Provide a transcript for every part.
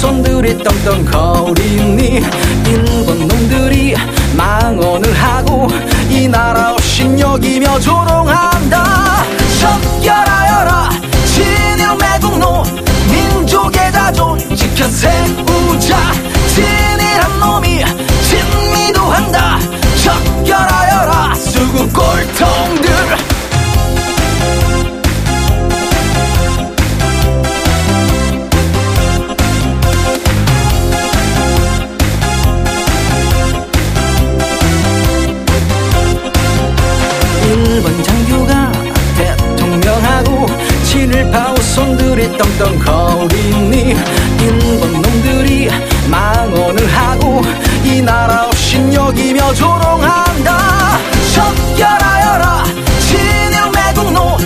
손들이 떵떵거리니 일본 놈들이 망언을 하고 이 나라 없인 여기며 졸업 있던 거리니 인본 놈들이 망언을 하고 이 나라 없인 여기며 조롱한다. 적결하여라 진영 매국노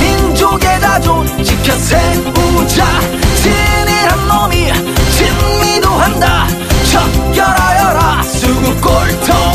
민족의 자존 지켜 세우자. 진일한 놈이 진미도 한다. 적결하여라 수국 골통.